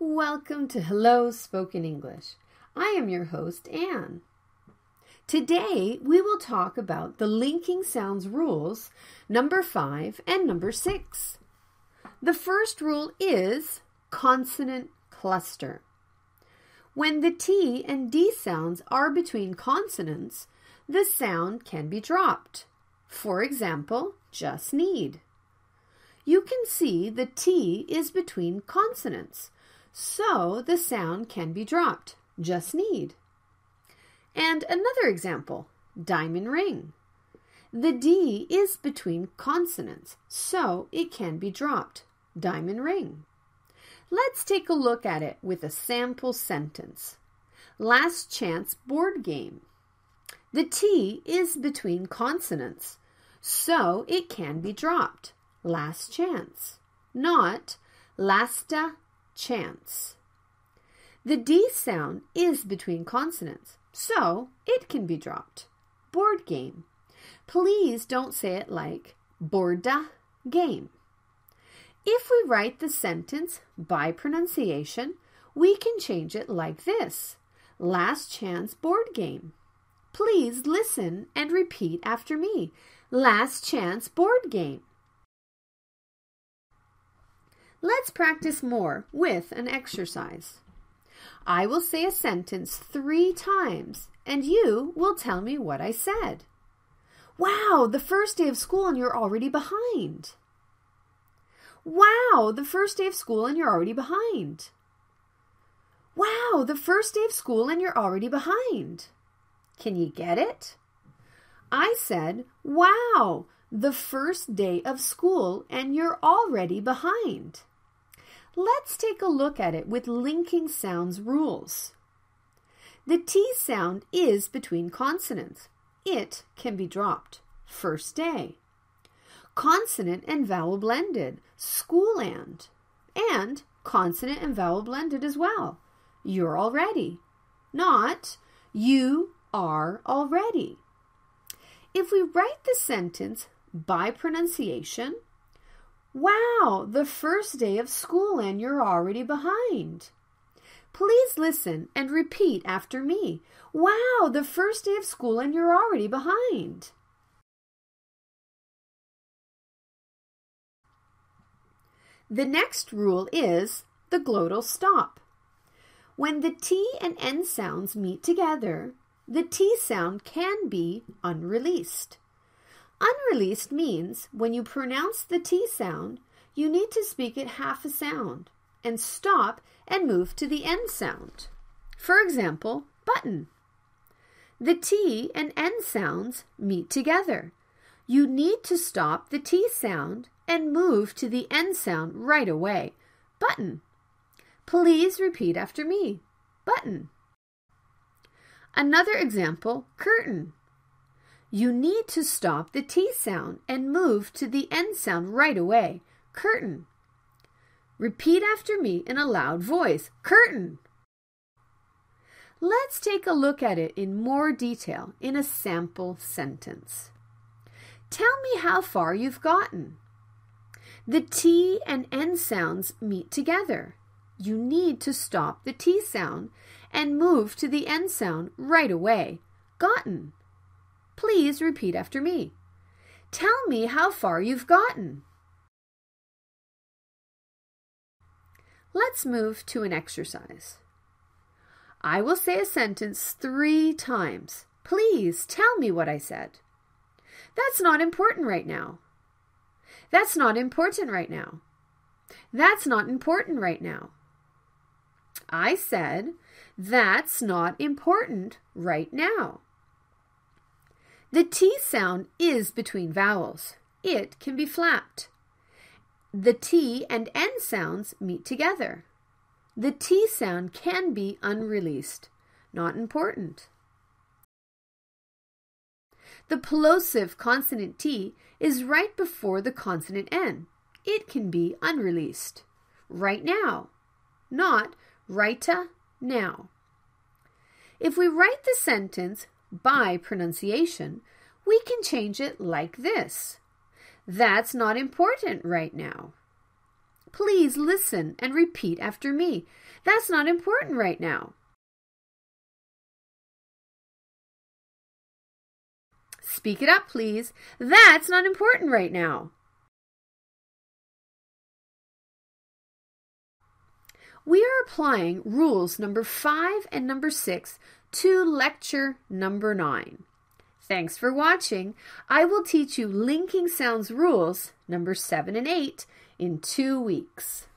welcome to Hello Spoken English. I am your host, Anne. Today we will talk about the linking sounds rules number five and number six. The first rule is consonant cluster. When the T and D sounds are between consonants, the sound can be dropped. For example, just need. You can see the T is between consonants, so the sound can be dropped. Just need. And another example, diamond ring. The D is between consonants, so it can be dropped. Diamond ring. Let's take a look at it with a sample sentence. Last chance board game. The T is between consonants, so it can be dropped. Last chance, not lasta chance. The D sound is between consonants, so it can be dropped. Board game. Please don't say it like borda game. If we write the sentence by pronunciation, we can change it like this Last chance board game. Please listen and repeat after me. Last chance board game. Let's practice more with an exercise. I will say a sentence three times and you will tell me what I said. Wow, the first day of school and you're already behind. Wow, the first day of school and you're already behind. Wow, the first day of school and you're already behind. Can you get it? I said, Wow, the first day of school and you're already behind. Let's take a look at it with linking sounds rules. The T sound is between consonants. It can be dropped. First day. Consonant and vowel blended. School and. And consonant and vowel blended as well. You're already. Not you are already. If we write the sentence by pronunciation, Wow, the first day of school and you're already behind. Please listen and repeat after me. Wow, the first day of school and you're already behind. The next rule is the glottal stop. When the T and N sounds meet together, the T sound can be unreleased. Unreleased means when you pronounce the T sound, you need to speak it half a sound and stop and move to the N sound. For example, button. The T and N sounds meet together. You need to stop the T sound and move to the N sound right away. Button. Please repeat after me. Button. Another example, curtain. You need to stop the T sound and move to the N sound right away. Curtain. Repeat after me in a loud voice. Curtain. Let's take a look at it in more detail in a sample sentence. Tell me how far you've gotten. The T and N sounds meet together. You need to stop the T sound and move to the N sound right away. Gotten. Please repeat after me. Tell me how far you've gotten. Let's move to an exercise. I will say a sentence three times. Please tell me what I said. That's not important right now. That's not important right now. That's not important right now. I said, That's not important right now. The T sound is between vowels. It can be flapped. The T and N sounds meet together. The T sound can be unreleased. Not important. The plosive consonant T is right before the consonant N. It can be unreleased. Right now. Not right now. If we write the sentence by pronunciation, we can change it like this. That's not important right now. Please listen and repeat after me. That's not important right now. Speak it up, please. That's not important right now. We are applying rules number five and number six to lecture number nine. Thanks for watching. I will teach you linking sounds rules number seven and eight in two weeks.